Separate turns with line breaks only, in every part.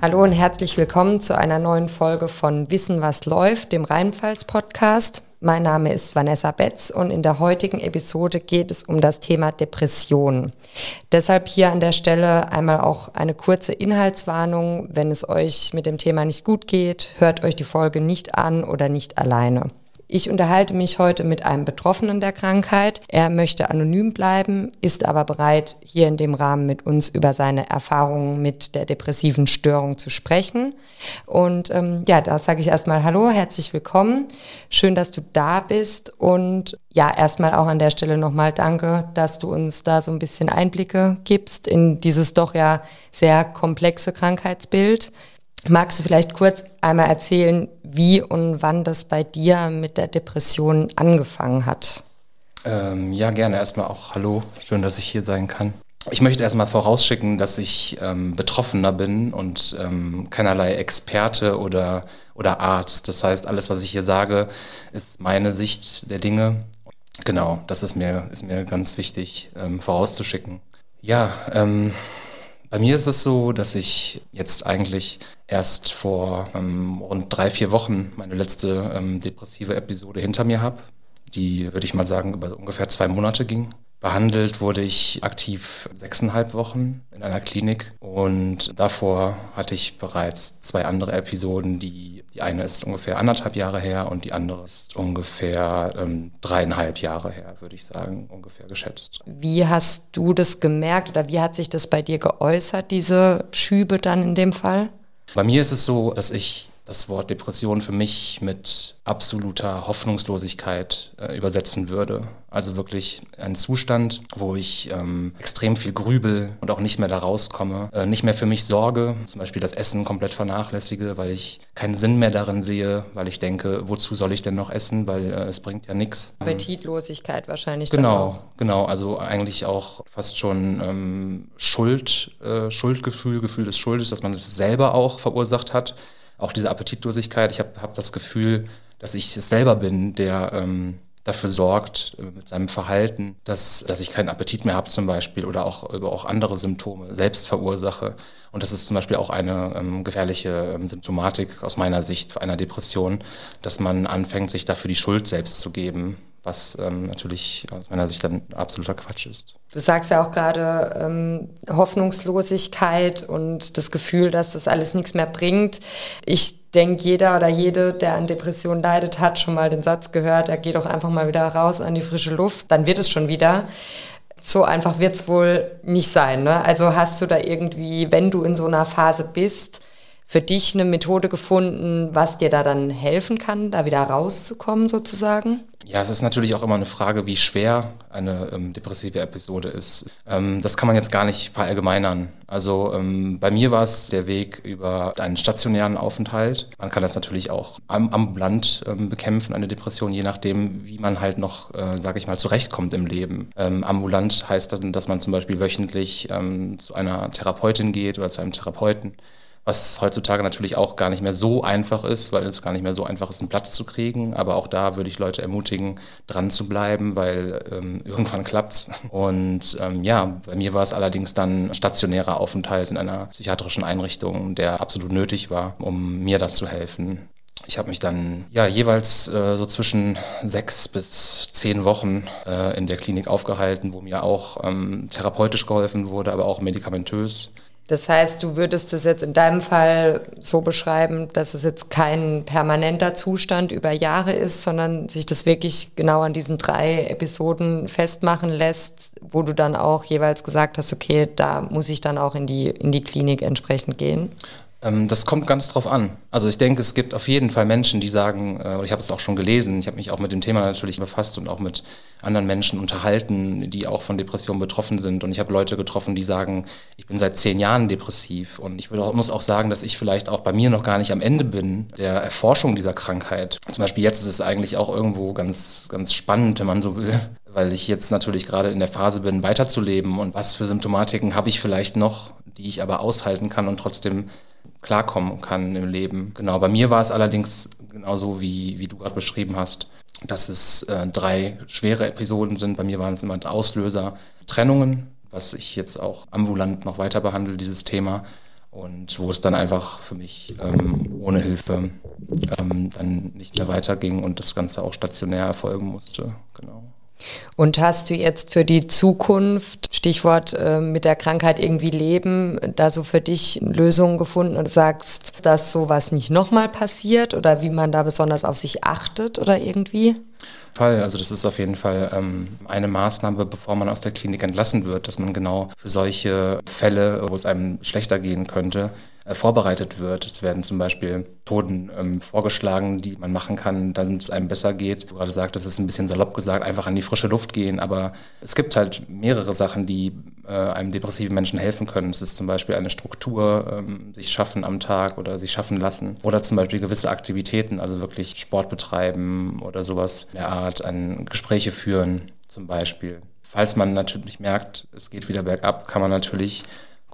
Hallo und herzlich willkommen zu einer neuen Folge von Wissen, was läuft, dem Rheinpfalz-Podcast. Mein Name ist Vanessa Betz und in der heutigen Episode geht es um das Thema Depression. Deshalb hier an der Stelle einmal auch eine kurze Inhaltswarnung. Wenn es euch mit dem Thema nicht gut geht, hört euch die Folge nicht an oder nicht alleine. Ich unterhalte mich heute mit einem Betroffenen der Krankheit. Er möchte anonym bleiben, ist aber bereit, hier in dem Rahmen mit uns über seine Erfahrungen mit der depressiven Störung zu sprechen. Und ähm, ja, da sage ich erstmal Hallo, herzlich willkommen. Schön, dass du da bist. Und ja, erstmal auch an der Stelle nochmal danke, dass du uns da so ein bisschen Einblicke gibst in dieses doch ja sehr komplexe Krankheitsbild. Magst du vielleicht kurz einmal erzählen, wie und wann das bei dir mit der Depression angefangen hat?
Ähm, ja, gerne. Erstmal auch Hallo, schön, dass ich hier sein kann. Ich möchte erstmal vorausschicken, dass ich ähm, Betroffener bin und ähm, keinerlei Experte oder, oder Arzt. Das heißt, alles, was ich hier sage, ist meine Sicht der Dinge. Genau, das ist mir, ist mir ganz wichtig ähm, vorauszuschicken. Ja, ähm, bei mir ist es so, dass ich jetzt eigentlich erst vor ähm, rund drei, vier Wochen meine letzte ähm, depressive Episode hinter mir habe, die, würde ich mal sagen, über ungefähr zwei Monate ging. Behandelt wurde ich aktiv sechseinhalb Wochen in einer Klinik und davor hatte ich bereits zwei andere Episoden, die, die eine ist ungefähr anderthalb Jahre her und die andere ist ungefähr ähm, dreieinhalb Jahre her, würde ich sagen, ungefähr geschätzt.
Wie hast du das gemerkt oder wie hat sich das bei dir geäußert, diese Schübe dann in dem Fall?
Bei mir ist es so, dass ich das Wort Depression für mich mit absoluter Hoffnungslosigkeit äh, übersetzen würde. Also wirklich ein Zustand, wo ich ähm, extrem viel grübel und auch nicht mehr da rauskomme, äh, nicht mehr für mich sorge, zum Beispiel das Essen komplett vernachlässige, weil ich keinen Sinn mehr darin sehe, weil ich denke, wozu soll ich denn noch essen, weil äh, es bringt ja nichts.
Appetitlosigkeit wahrscheinlich.
Genau, genau. Also eigentlich auch fast schon ähm, Schuld, äh, Schuldgefühl, Gefühl des Schuldes, dass man es selber auch verursacht hat auch diese Appetitlosigkeit. Ich habe hab das Gefühl, dass ich es selber bin, der ähm, dafür sorgt äh, mit seinem Verhalten, dass, dass ich keinen Appetit mehr habe zum Beispiel oder auch über auch andere Symptome selbst verursache. Und das ist zum Beispiel auch eine ähm, gefährliche ähm, Symptomatik aus meiner Sicht einer Depression, dass man anfängt, sich dafür die Schuld selbst zu geben was ähm, natürlich aus meiner Sicht dann absoluter Quatsch ist.
Du sagst ja auch gerade ähm, Hoffnungslosigkeit und das Gefühl, dass das alles nichts mehr bringt. Ich denke, jeder oder jede, der an Depressionen leidet, hat schon mal den Satz gehört, er geht doch einfach mal wieder raus an die frische Luft, dann wird es schon wieder. So einfach wird es wohl nicht sein. Ne? Also hast du da irgendwie, wenn du in so einer Phase bist, für dich eine Methode gefunden, was dir da dann helfen kann, da wieder rauszukommen sozusagen?
Ja, es ist natürlich auch immer eine Frage, wie schwer eine ähm, depressive Episode ist. Ähm, das kann man jetzt gar nicht verallgemeinern. Also ähm, bei mir war es der Weg über einen stationären Aufenthalt. Man kann das natürlich auch am, ambulant ähm, bekämpfen, eine Depression, je nachdem, wie man halt noch, äh, sage ich mal, zurechtkommt im Leben. Ähm, ambulant heißt dann, dass man zum Beispiel wöchentlich ähm, zu einer Therapeutin geht oder zu einem Therapeuten was heutzutage natürlich auch gar nicht mehr so einfach ist, weil es gar nicht mehr so einfach ist, einen Platz zu kriegen. Aber auch da würde ich Leute ermutigen, dran zu bleiben, weil ähm, irgendwann klappt's. Und ähm, ja, bei mir war es allerdings dann stationärer Aufenthalt in einer psychiatrischen Einrichtung, der absolut nötig war, um mir da zu helfen. Ich habe mich dann ja jeweils äh, so zwischen sechs bis zehn Wochen äh, in der Klinik aufgehalten, wo mir auch ähm, therapeutisch geholfen wurde, aber auch medikamentös.
Das heißt, du würdest es jetzt in deinem Fall so beschreiben, dass es jetzt kein permanenter Zustand über Jahre ist, sondern sich das wirklich genau an diesen drei Episoden festmachen lässt, wo du dann auch jeweils gesagt hast, okay, da muss ich dann auch in die, in die Klinik entsprechend gehen.
Ähm, das kommt ganz drauf an. Also ich denke, es gibt auf jeden Fall Menschen, die sagen, äh, oder ich habe es auch schon gelesen, ich habe mich auch mit dem Thema natürlich befasst und auch mit anderen Menschen unterhalten, die auch von Depressionen betroffen sind. Und ich habe Leute getroffen, die sagen, ich bin seit zehn Jahren depressiv. Und ich muss auch sagen, dass ich vielleicht auch bei mir noch gar nicht am Ende bin der Erforschung dieser Krankheit. Zum Beispiel jetzt ist es eigentlich auch irgendwo ganz, ganz spannend, wenn man so will, weil ich jetzt natürlich gerade in der Phase bin, weiterzuleben und was für Symptomatiken habe ich vielleicht noch, die ich aber aushalten kann und trotzdem klarkommen kann im Leben. Genau, bei mir war es allerdings genauso, wie, wie du gerade beschrieben hast, dass es äh, drei schwere Episoden sind. Bei mir waren es immer Auslöser, Trennungen, was ich jetzt auch ambulant noch weiter behandle, dieses Thema. und wo es dann einfach für mich ähm, ohne Hilfe ähm, dann nicht mehr weiterging und das Ganze auch stationär erfolgen musste. Genau.
Und hast du jetzt für die Zukunft, Stichwort äh, mit der Krankheit irgendwie leben, da so für dich Lösungen gefunden und sagst, dass sowas nicht nochmal passiert oder wie man da besonders auf sich achtet oder irgendwie?
Fall. Also das ist auf jeden Fall ähm, eine Maßnahme, bevor man aus der Klinik entlassen wird, dass man genau für solche Fälle, wo es einem schlechter gehen könnte, vorbereitet wird. Es werden zum Beispiel Methoden ähm, vorgeschlagen, die man machen kann, damit es einem besser geht. Du gerade sagtest, es ist ein bisschen salopp gesagt, einfach an die frische Luft gehen. Aber es gibt halt mehrere Sachen, die äh, einem depressiven Menschen helfen können. Es ist zum Beispiel eine Struktur, ähm, sich schaffen am Tag oder sich schaffen lassen. Oder zum Beispiel gewisse Aktivitäten, also wirklich Sport betreiben oder sowas in der Art, an Gespräche führen zum Beispiel. Falls man natürlich merkt, es geht wieder bergab, kann man natürlich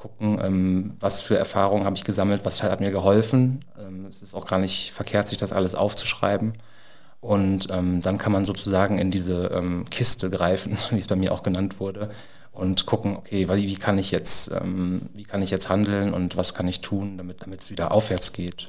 gucken, ähm, was für Erfahrungen habe ich gesammelt, was hat mir geholfen. Ähm, es ist auch gar nicht verkehrt, sich das alles aufzuschreiben. Und ähm, dann kann man sozusagen in diese Kiste greifen, wie es bei mir auch genannt wurde, und gucken, okay, wie, kann ich jetzt, wie kann ich jetzt handeln und was kann ich tun, damit es wieder aufwärts geht.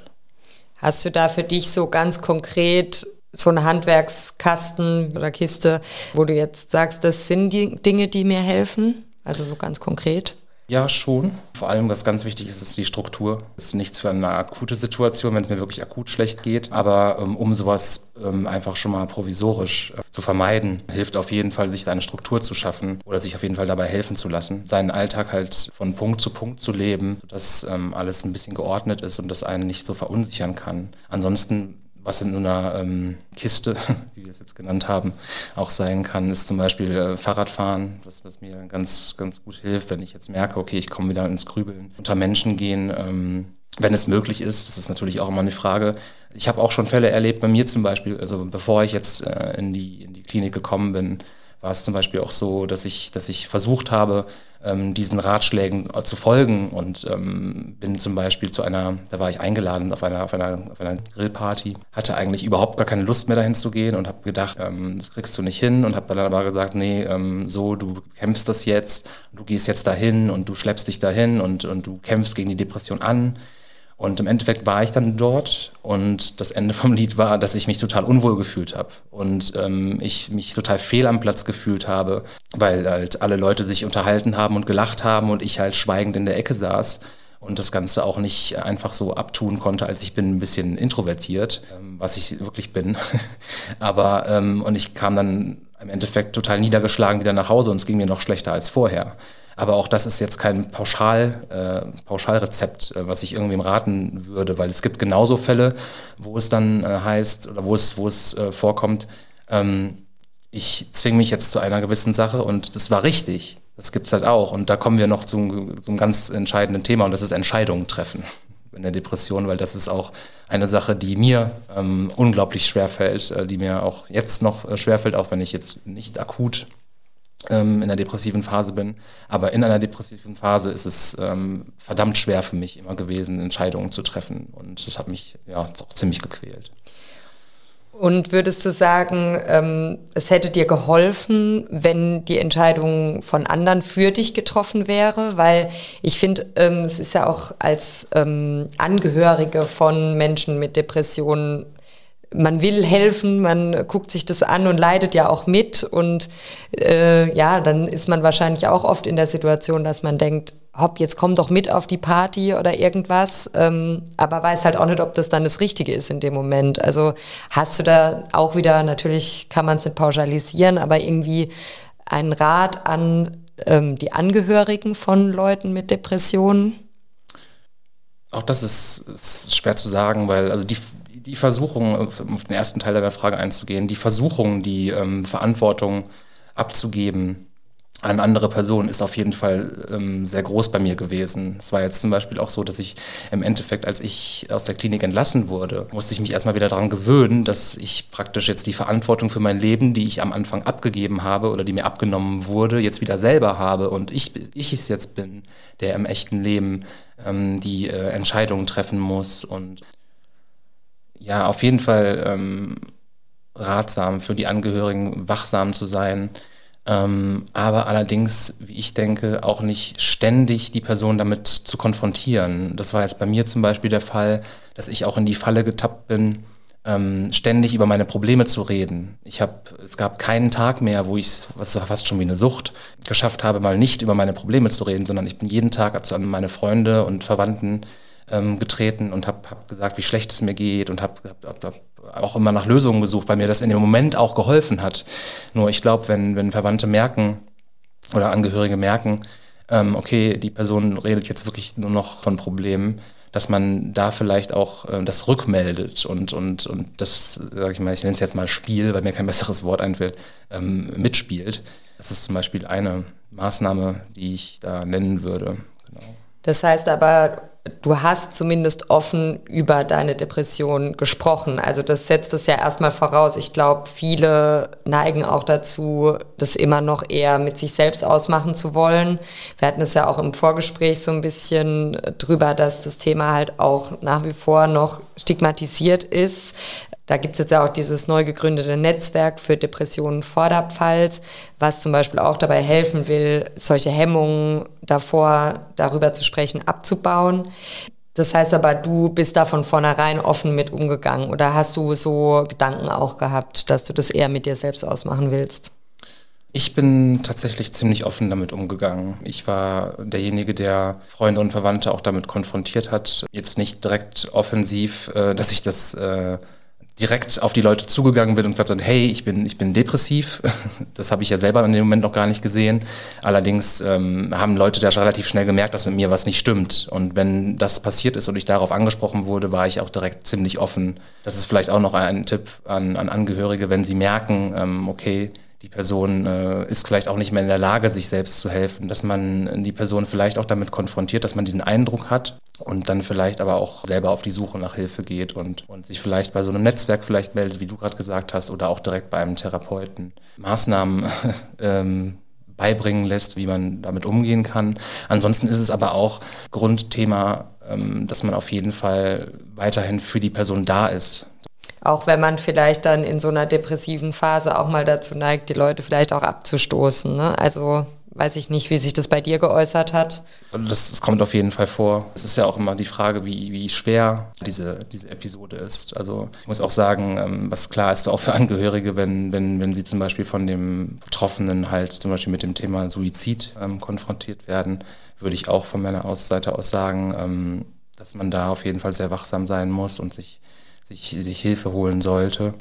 Hast du da für dich so ganz konkret so eine Handwerkskasten oder Kiste, wo du jetzt sagst, das sind die Dinge, die mir helfen? Also so ganz konkret?
Ja, schon. Vor allem, was ganz wichtig ist, ist die Struktur. Das ist nichts für eine akute Situation, wenn es mir wirklich akut schlecht geht. Aber ähm, um sowas ähm, einfach schon mal provisorisch äh, zu vermeiden, hilft auf jeden Fall, sich eine Struktur zu schaffen oder sich auf jeden Fall dabei helfen zu lassen, seinen Alltag halt von Punkt zu Punkt zu leben, sodass ähm, alles ein bisschen geordnet ist und das einen nicht so verunsichern kann. Ansonsten was in einer ähm, Kiste, wie wir es jetzt genannt haben, auch sein kann, ist zum Beispiel äh, Fahrradfahren, was, was mir ganz, ganz gut hilft, wenn ich jetzt merke, okay, ich komme wieder ins Grübeln. Unter Menschen gehen, ähm, wenn es möglich ist, das ist natürlich auch immer eine Frage. Ich habe auch schon Fälle erlebt, bei mir zum Beispiel, also bevor ich jetzt äh, in, die, in die Klinik gekommen bin, war es zum Beispiel auch so, dass ich, dass ich versucht habe, ähm, diesen Ratschlägen äh, zu folgen und ähm, bin zum Beispiel zu einer, da war ich eingeladen auf einer, auf einer, auf einer Grillparty, hatte eigentlich überhaupt gar keine Lust mehr dahin zu gehen und habe gedacht, ähm, das kriegst du nicht hin und habe dann aber gesagt, nee, ähm, so, du kämpfst das jetzt, du gehst jetzt dahin und du schleppst dich dahin und, und du kämpfst gegen die Depression an und im Endeffekt war ich dann dort und das Ende vom Lied war, dass ich mich total unwohl gefühlt habe und ähm, ich mich total fehl am Platz gefühlt habe, weil halt alle Leute sich unterhalten haben und gelacht haben und ich halt schweigend in der Ecke saß und das Ganze auch nicht einfach so abtun konnte, als ich bin ein bisschen introvertiert, ähm, was ich wirklich bin. Aber ähm, und ich kam dann im Endeffekt total niedergeschlagen wieder nach Hause und es ging mir noch schlechter als vorher. Aber auch das ist jetzt kein Pauschal, äh, Pauschalrezept, äh, was ich irgendwem raten würde, weil es gibt genauso Fälle, wo es dann äh, heißt oder wo es, wo es äh, vorkommt, ähm, ich zwinge mich jetzt zu einer gewissen Sache und das war richtig. Das gibt es halt auch. Und da kommen wir noch zu, einem ganz entscheidenden Thema und das ist Entscheidungen treffen in der Depression, weil das ist auch eine Sache, die mir ähm, unglaublich schwer fällt, äh, die mir auch jetzt noch äh, schwer fällt, auch wenn ich jetzt nicht akut in der depressiven Phase bin. Aber in einer depressiven Phase ist es ähm, verdammt schwer für mich immer gewesen, Entscheidungen zu treffen. Und das hat mich ja auch ziemlich gequält.
Und würdest du sagen, ähm, es hätte dir geholfen, wenn die Entscheidung von anderen für dich getroffen wäre? Weil ich finde, ähm, es ist ja auch als ähm, Angehörige von Menschen mit Depressionen man will helfen, man guckt sich das an und leidet ja auch mit. Und äh, ja, dann ist man wahrscheinlich auch oft in der Situation, dass man denkt, hopp, jetzt komm doch mit auf die Party oder irgendwas, ähm, aber weiß halt auch nicht, ob das dann das Richtige ist in dem Moment. Also hast du da auch wieder, natürlich kann man es nicht pauschalisieren, aber irgendwie einen Rat an ähm, die Angehörigen von Leuten mit Depressionen?
Auch das ist, ist schwer zu sagen, weil also die, die Versuchung, auf den ersten Teil deiner Frage einzugehen, die Versuchung, die ähm, Verantwortung abzugeben an andere Personen ist auf jeden Fall ähm, sehr groß bei mir gewesen. Es war jetzt zum Beispiel auch so, dass ich im Endeffekt, als ich aus der Klinik entlassen wurde, musste ich mich erstmal wieder daran gewöhnen, dass ich praktisch jetzt die Verantwortung für mein Leben, die ich am Anfang abgegeben habe oder die mir abgenommen wurde, jetzt wieder selber habe und ich, ich es jetzt bin, der im echten Leben ähm, die äh, Entscheidungen treffen muss und ja, auf jeden Fall ähm, ratsam für die Angehörigen, wachsam zu sein, Ähm, aber allerdings, wie ich denke, auch nicht ständig die Person damit zu konfrontieren. Das war jetzt bei mir zum Beispiel der Fall, dass ich auch in die Falle getappt bin, ähm, ständig über meine Probleme zu reden. Ich habe, es gab keinen Tag mehr, wo ich, was ist fast schon wie eine Sucht, geschafft habe, mal nicht über meine Probleme zu reden, sondern ich bin jeden Tag also an meine Freunde und Verwandten ähm, getreten und habe hab gesagt, wie schlecht es mir geht und habe hab, hab auch immer nach Lösungen gesucht, weil mir das in dem Moment auch geholfen hat. Nur ich glaube, wenn, wenn Verwandte merken oder Angehörige merken, ähm, okay, die Person redet jetzt wirklich nur noch von Problemen, dass man da vielleicht auch äh, das rückmeldet und, und, und das, sage ich mal, ich nenne es jetzt mal Spiel, weil mir kein besseres Wort einfällt, ähm, mitspielt. Das ist zum Beispiel eine Maßnahme, die ich da nennen würde. Genau.
Das heißt aber, du hast zumindest offen über deine Depression gesprochen. Also das setzt es ja erstmal voraus. Ich glaube, viele neigen auch dazu, das immer noch eher mit sich selbst ausmachen zu wollen. Wir hatten es ja auch im Vorgespräch so ein bisschen drüber, dass das Thema halt auch nach wie vor noch stigmatisiert ist. Da gibt es jetzt ja auch dieses neu gegründete Netzwerk für Depressionen Vorderpfalz, was zum Beispiel auch dabei helfen will, solche Hemmungen davor, darüber zu sprechen, abzubauen. Das heißt aber, du bist da von vornherein offen mit umgegangen oder hast du so Gedanken auch gehabt, dass du das eher mit dir selbst ausmachen willst?
Ich bin tatsächlich ziemlich offen damit umgegangen. Ich war derjenige, der Freunde und Verwandte auch damit konfrontiert hat. Jetzt nicht direkt offensiv, äh, dass ich das äh, direkt auf die Leute zugegangen bin und gesagt hat, hey, ich bin, ich bin depressiv. Das habe ich ja selber in dem Moment noch gar nicht gesehen. Allerdings ähm, haben Leute da relativ schnell gemerkt, dass mit mir was nicht stimmt. Und wenn das passiert ist und ich darauf angesprochen wurde, war ich auch direkt ziemlich offen. Das ist vielleicht auch noch ein Tipp an, an Angehörige, wenn sie merken, ähm, okay, die Person äh, ist vielleicht auch nicht mehr in der Lage, sich selbst zu helfen, dass man die Person vielleicht auch damit konfrontiert, dass man diesen Eindruck hat und dann vielleicht aber auch selber auf die Suche nach Hilfe geht und, und sich vielleicht bei so einem Netzwerk vielleicht meldet, wie du gerade gesagt hast, oder auch direkt bei einem Therapeuten Maßnahmen ähm, beibringen lässt, wie man damit umgehen kann. Ansonsten ist es aber auch Grundthema, ähm, dass man auf jeden Fall weiterhin für die Person da ist
auch wenn man vielleicht dann in so einer depressiven Phase auch mal dazu neigt, die Leute vielleicht auch abzustoßen. Ne? Also weiß ich nicht, wie sich das bei dir geäußert hat.
Das, das, kommt auf jeden Fall vor. Es ist ja auch immer die Frage, wie, wie schwer diese, diese Episode ist. Also ich muss auch sagen, ähm, was klar ist auch für Angehörige, wenn, wenn, wenn sie zum Beispiel von dem Betroffenen halt zum Beispiel mit dem Thema Suizid ähm, konfrontiert werden, würde ich auch von meiner Seite aus sagen, ähm, dass man da auf jeden Fall sehr wachsam sein muss und sich sich, sich Hilfe holen sollte.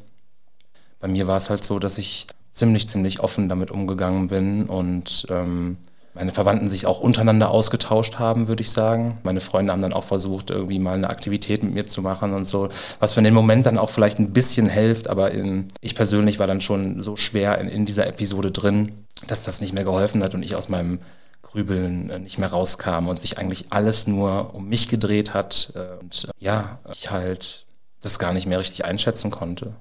Bei mir war es halt so, dass ich ziemlich, ziemlich offen damit umgegangen bin und ähm, meine Verwandten sich auch untereinander ausgetauscht haben, würde ich sagen. Meine Freunde haben dann auch versucht, irgendwie mal eine Aktivität mit mir zu machen und so, was für den Moment dann auch vielleicht ein bisschen hilft, aber in, ich persönlich war dann schon so schwer in, in, dieser Episode drin, dass das nicht mehr geholfen hat und ich aus meinem Grübeln äh, nicht mehr rauskam und sich eigentlich alles nur um mich gedreht hat äh, und äh, ja, ich halt das gar nicht mehr richtig einschätzen konnte.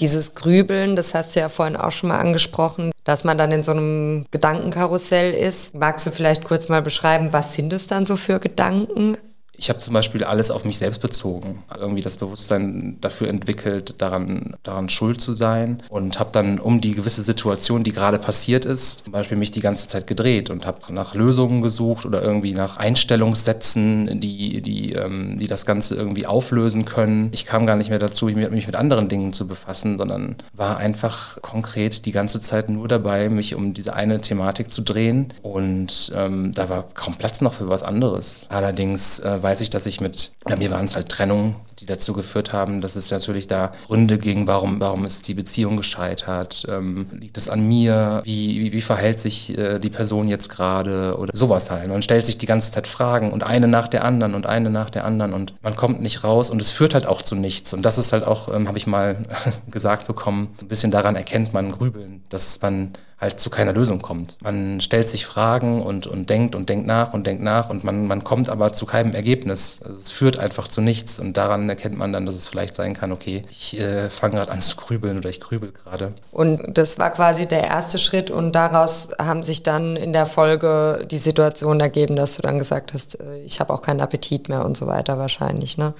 Dieses Grübeln, das hast du ja vorhin auch schon mal angesprochen, dass man dann in so einem Gedankenkarussell ist. Magst du vielleicht kurz mal beschreiben, was sind es dann so für Gedanken?
Ich habe zum Beispiel alles auf mich selbst bezogen, irgendwie das Bewusstsein dafür entwickelt, daran, daran schuld zu sein und habe dann um die gewisse Situation, die gerade passiert ist, zum Beispiel mich die ganze Zeit gedreht und habe nach Lösungen gesucht oder irgendwie nach Einstellungssätzen, die, die, ähm, die das Ganze irgendwie auflösen können. Ich kam gar nicht mehr dazu, mich mit anderen Dingen zu befassen, sondern war einfach konkret die ganze Zeit nur dabei, mich um diese eine Thematik zu drehen und ähm, da war kaum Platz noch für was anderes. Allerdings äh, weiß ich, dass ich mit, ja, mir waren es halt Trennungen, die dazu geführt haben, dass es natürlich da Gründe ging, warum, warum ist die Beziehung gescheitert, ähm, liegt es an mir, wie, wie, wie verhält sich äh, die Person jetzt gerade oder sowas halt. Man stellt sich die ganze Zeit Fragen und eine nach der anderen und eine nach der anderen und man kommt nicht raus und es führt halt auch zu nichts. Und das ist halt auch, ähm, habe ich mal gesagt bekommen, ein bisschen daran erkennt man Grübeln, dass man halt zu keiner Lösung kommt. Man stellt sich Fragen und, und denkt und denkt nach und denkt nach und man, man kommt aber zu keinem Ergebnis. Es führt einfach zu nichts und daran erkennt man dann, dass es vielleicht sein kann, okay, ich äh, fange gerade an zu grübeln oder ich grübel gerade.
Und das war quasi der erste Schritt und daraus haben sich dann in der Folge die Situation ergeben, dass du dann gesagt hast, äh, ich habe auch keinen Appetit mehr und so weiter wahrscheinlich, ne?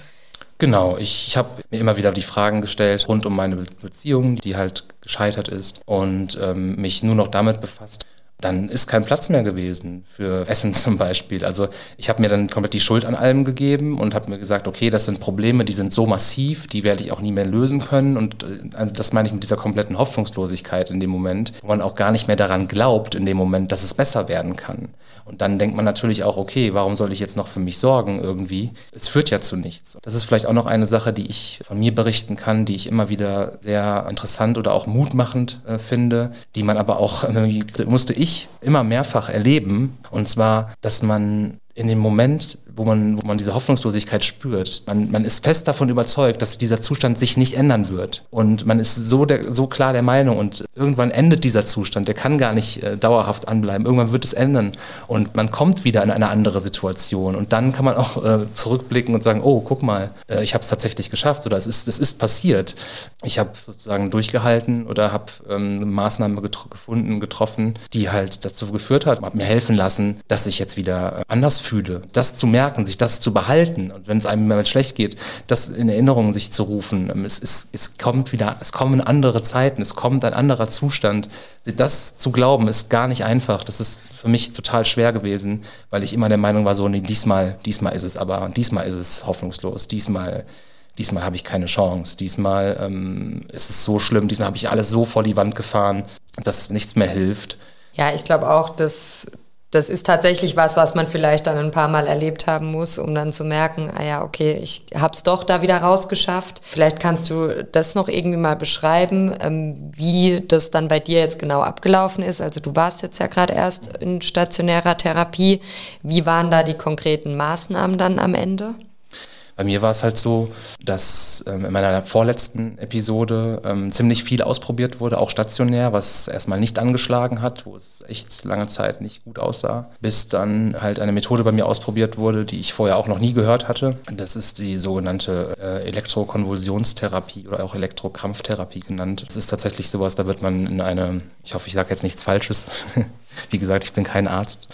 Genau, ich, ich habe mir immer wieder die Fragen gestellt rund um meine Beziehung, die halt gescheitert ist und ähm, mich nur noch damit befasst, dann ist kein Platz mehr gewesen für Essen zum Beispiel. Also ich habe mir dann komplett die Schuld an allem gegeben und habe mir gesagt, okay, das sind Probleme, die sind so massiv, die werde ich auch nie mehr lösen können. Und äh, also das meine ich mit dieser kompletten Hoffnungslosigkeit in dem Moment, wo man auch gar nicht mehr daran glaubt in dem Moment, dass es besser werden kann. Und dann denkt man natürlich auch, okay, warum soll ich jetzt noch für mich sorgen irgendwie? Es führt ja zu nichts. Das ist vielleicht auch noch eine Sache, die ich von mir berichten kann, die ich immer wieder sehr interessant oder auch mutmachend äh, finde, die man aber auch, irgendwie musste ich immer mehrfach erleben. Und zwar, dass man in dem Moment, wo man, wo man diese Hoffnungslosigkeit spürt, man, man ist fest davon überzeugt, dass dieser Zustand sich nicht ändern wird. Und man ist so, der, so klar der Meinung und irgendwann endet dieser Zustand, der kann gar nicht äh, dauerhaft anbleiben. Irgendwann wird es ändern und man kommt wieder in eine andere Situation. Und dann kann man auch äh, zurückblicken und sagen, oh, guck mal, äh, ich habe es tatsächlich geschafft oder es ist, es ist passiert. Ich habe sozusagen durchgehalten oder habe ähm, eine Maßnahme getro gefunden, getroffen, die halt dazu geführt hat, hat mir helfen lassen, dass ich jetzt wieder äh, anders fühle, das zu merken, sich das zu behalten und wenn es einem mal schlecht geht, das in Erinnerung sich zu rufen. Ähm, es, ist, es kommt wieder, es kommen andere Zeiten, es kommt ein anderer Zustand. Das zu glauben ist gar nicht einfach. Das ist für mich total schwer gewesen, weil ich immer der Meinung war, so, nee, diesmal, diesmal ist es aber, diesmal ist es hoffnungslos, diesmal diesmal habe ich keine Chance, diesmal ähm, ist es so schlimm, diesmal habe ich alles so vor die Wand gefahren, dass nichts mehr hilft.
Ja, ich glaube auch, dass das ist tatsächlich was, was man vielleicht dann ein paar Mal erlebt haben muss, um dann zu merken, ah ja, okay, ich hab's doch da wieder rausgeschafft. Vielleicht kannst du das noch irgendwie mal beschreiben, ähm, wie das dann bei dir jetzt genau abgelaufen ist. Also du warst jetzt ja gerade erst in stationärer Therapie. Wie waren da die konkreten Maßnahmen dann am Ende?
Bei mir war es halt so, dass ähm, in meiner vorletzten Episode ähm, ziemlich viel ausprobiert wurde, auch stationär, was erstmal nicht angeschlagen hat, wo es echt lange Zeit nicht gut aussah, bis dann halt eine Methode bei mir ausprobiert wurde, die ich vorher auch noch nie gehört hatte. Das ist die sogenannte äh, Elektrokonvulsionstherapie oder auch Elektrokrampftherapie genannt. Das ist tatsächlich sowas, da wird man in eine, ich hoffe, ich sage jetzt nichts Falsches, Wie gesagt, ich bin kein Arzt.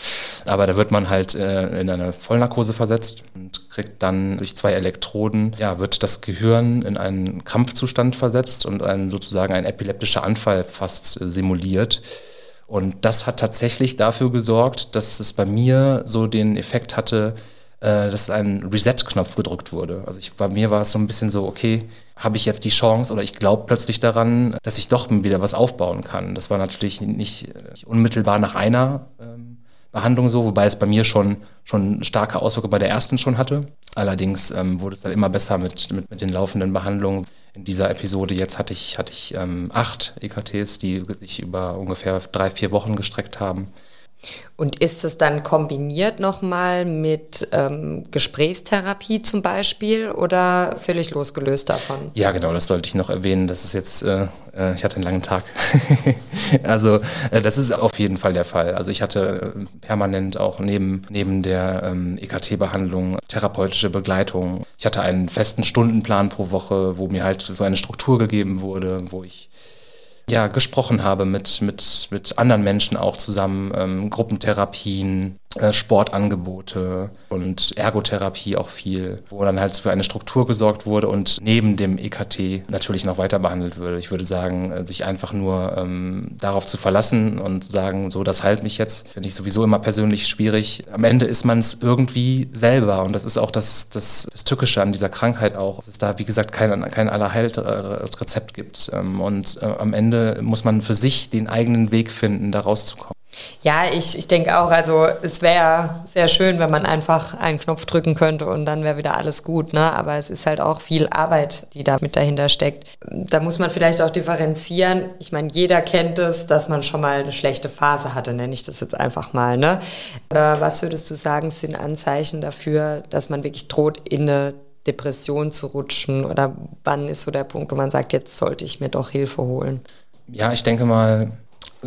Aber da wird man halt äh, in eine Vollnarkose versetzt und kriegt dann durch zwei Elektroden, ja, wird das Gehirn in einen Krampfzustand versetzt und ein, sozusagen ein epileptischer Anfall fast äh, simuliert. Und das hat tatsächlich dafür gesorgt, dass es bei mir so den Effekt hatte, äh, dass ein Reset-Knopf gedrückt wurde. Also ich, bei mir war es so ein bisschen so, okay, habe ich jetzt die Chance oder ich glaube plötzlich daran, dass ich doch wieder was aufbauen kann. Das war natürlich nicht, unmittelbar nach einer ähm, Behandlung so, wobei es bei mir schon, schon starke Auswirkungen bei der ersten schon hatte. Allerdings ähm, wurde es dann immer besser mit, mit, mit den laufenden Behandlungen. In dieser Episode jetzt hatte ich, hatte ich ähm, acht EKTs, die sich über ungefähr drei, vier Wochen gestreckt haben.
Und ist es dann kombiniert nochmal mit ähm, Gesprächstherapie zum Beispiel oder völlig losgelöst davon?
Ja, genau, das sollte ich noch erwähnen. Das ist jetzt, äh, äh ich hatte einen langen Tag. also äh, das ist auf jeden Fall der Fall. Also ich hatte äh, permanent auch neben, neben der ähm, EKT-Behandlung therapeutische Begleitung. Ich hatte einen festen Stundenplan pro Woche, wo mir halt so eine Struktur gegeben wurde, wo ich ja, gesprochen habe mit, mit, mit anderen Menschen auch zusammen, ähm, Gruppentherapien, Sportangebote und Ergotherapie auch viel, wo dann halt für eine Struktur gesorgt wurde und neben dem EKT natürlich noch weiter behandelt würde. Ich würde sagen, äh, sich einfach nur ähm, darauf zu verlassen und sagen, so, das heilt mich jetzt, finde ich sowieso immer persönlich schwierig. Am Ende ist man es irgendwie selber und das ist auch das, das, das Tückische an dieser Krankheit auch, dass es da, wie gesagt, kein, kein Allerheilrezept gibt. Ähm, und äh, am Ende muss man für sich den eigenen Weg finden, da rauszukommen.
Ja, ich, ich denke auch, also es wäre sehr schön, wenn man einfach einen Knopf drücken könnte und dann wäre wieder alles gut, ne? Aber es ist halt auch viel Arbeit, die da mit dahinter steckt. Da muss man vielleicht auch differenzieren. Ich meine, jeder kennt es, dass man schon mal eine schlechte Phase hatte, nenne ich das jetzt einfach mal, ne? Oder was würdest du sagen, sind Anzeichen dafür, dass man wirklich droht, in eine Depression zu rutschen? Oder wann ist so der Punkt, wo man sagt, jetzt sollte ich mir doch Hilfe holen?
Ja, ich denke mal,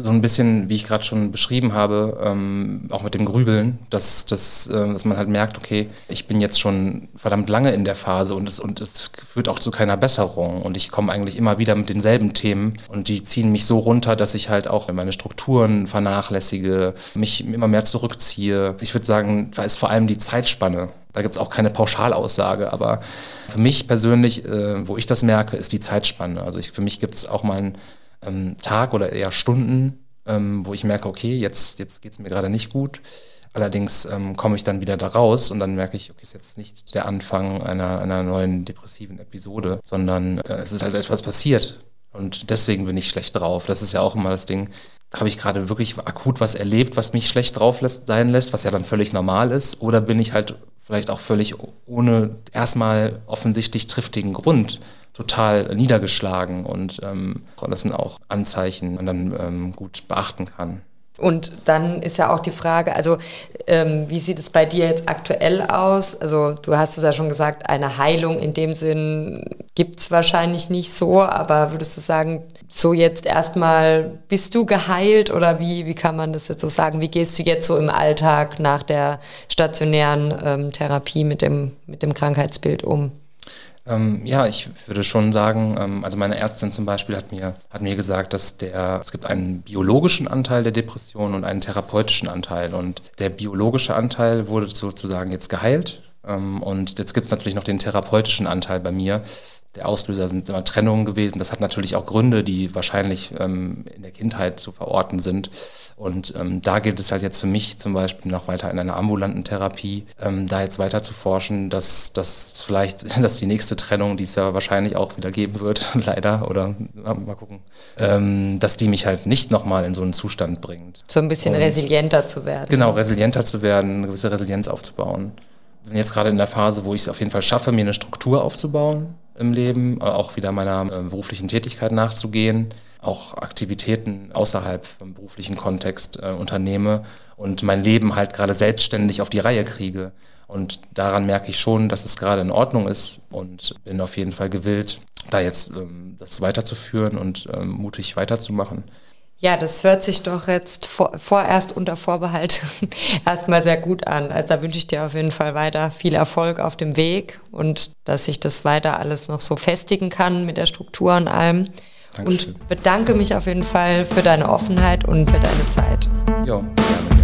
so ein bisschen, wie ich gerade schon beschrieben habe, ähm, auch mit dem Grübeln, dass, dass, äh, dass man halt merkt, okay, ich bin jetzt schon verdammt lange in der Phase und es, und es führt auch zu keiner Besserung und ich komme eigentlich immer wieder mit denselben Themen und die ziehen mich so runter, dass ich halt auch meine Strukturen vernachlässige, mich immer mehr zurückziehe. Ich würde sagen, da ist vor allem die Zeitspanne Da gibt es auch keine Pauschalaussage, aber für mich persönlich, äh, wo ich das merke, ist die Zeitspanne. Also ich, für mich gibt es auch mal einen ähm, Tag oder eher Stunden, ähm, wo ich merke, okay, jetzt, jetzt geht es mir gerade nicht gut. Allerdings ähm, komme ich dann wieder da raus und dann merke ich, okay, ist jetzt nicht der Anfang einer, einer neuen depressiven Episode, sondern äh, es ist halt etwas passiert. Und deswegen bin ich schlecht drauf. Das ist ja auch immer das Ding. Habe ich gerade wirklich akut was erlebt, was mich schlecht drauf lässt, sein lässt, was ja dann völlig normal ist? Oder bin ich halt vielleicht auch völlig ohne erstmal offensichtlich triftigen Grund total niedergeschlagen? Und ähm, das sind auch Anzeichen, die man dann ähm, gut beachten kann.
Und dann ist ja auch die Frage, also ähm, wie sieht es bei dir jetzt aktuell aus? Also du hast es ja schon gesagt, eine Heilung in dem Sinn gibt es wahrscheinlich nicht so, aber würdest du sagen, so jetzt erstmal bist du geheilt oder wie, wie kann man das jetzt so sagen? Wie gehst du jetzt so im Alltag nach der stationären ähm, Therapie mit dem, mit dem Krankheitsbild um?
Ähm, ja, ich würde schon sagen, ähm, also meine Ärztin zum Beispiel hat mir, hat mir gesagt, dass der, es gibt einen biologischen Anteil der Depression und einen therapeutischen Anteil. Und der biologische Anteil wurde sozusagen jetzt geheilt. Ähm, und jetzt gibt es natürlich noch den therapeutischen Anteil bei mir. Der Auslöser sind immer Trennungen gewesen. Das hat natürlich auch Gründe, die wahrscheinlich ähm, in der Kindheit zu verorten sind. Und ähm, da gilt es halt jetzt für mich zum Beispiel noch weiter in einer ambulanten Therapie, ähm, da jetzt weiter zu forschen, dass, dass vielleicht, dass die nächste Trennung, die es ja wahrscheinlich auch wieder geben wird, leider, oder mal gucken, ähm, dass die mich halt nicht nochmal in so einen Zustand bringt.
So ein bisschen Und, resilienter zu werden.
Genau, resilienter zu werden, eine gewisse Resilienz aufzubauen. Ich bin jetzt gerade in der Phase, wo ich es auf jeden Fall schaffe, mir eine Struktur aufzubauen im Leben, äh, auch wieder meiner äh, beruflichen Tätigkeit nachzugehen auch Aktivitäten außerhalb vom beruflichen Kontext äh, unternehme und mein Leben halt gerade selbstständig auf die Reihe kriege. Und daran merke ich schon, dass es gerade in Ordnung ist und bin auf jeden Fall gewillt, da jetzt ähm, das weiterzuführen und ähm, mutig weiterzumachen.
Ja, das hört sich doch jetzt vor, vorerst unter Vorbehalt erstmal sehr gut an. Also da wünsche ich dir auf jeden Fall weiter viel Erfolg auf dem Weg und dass sich das weiter alles noch so festigen kann mit der Struktur und allem. Dankeschön. Und bedanke mich auf jeden Fall für deine Offenheit und für deine Zeit.
Ja, gerne.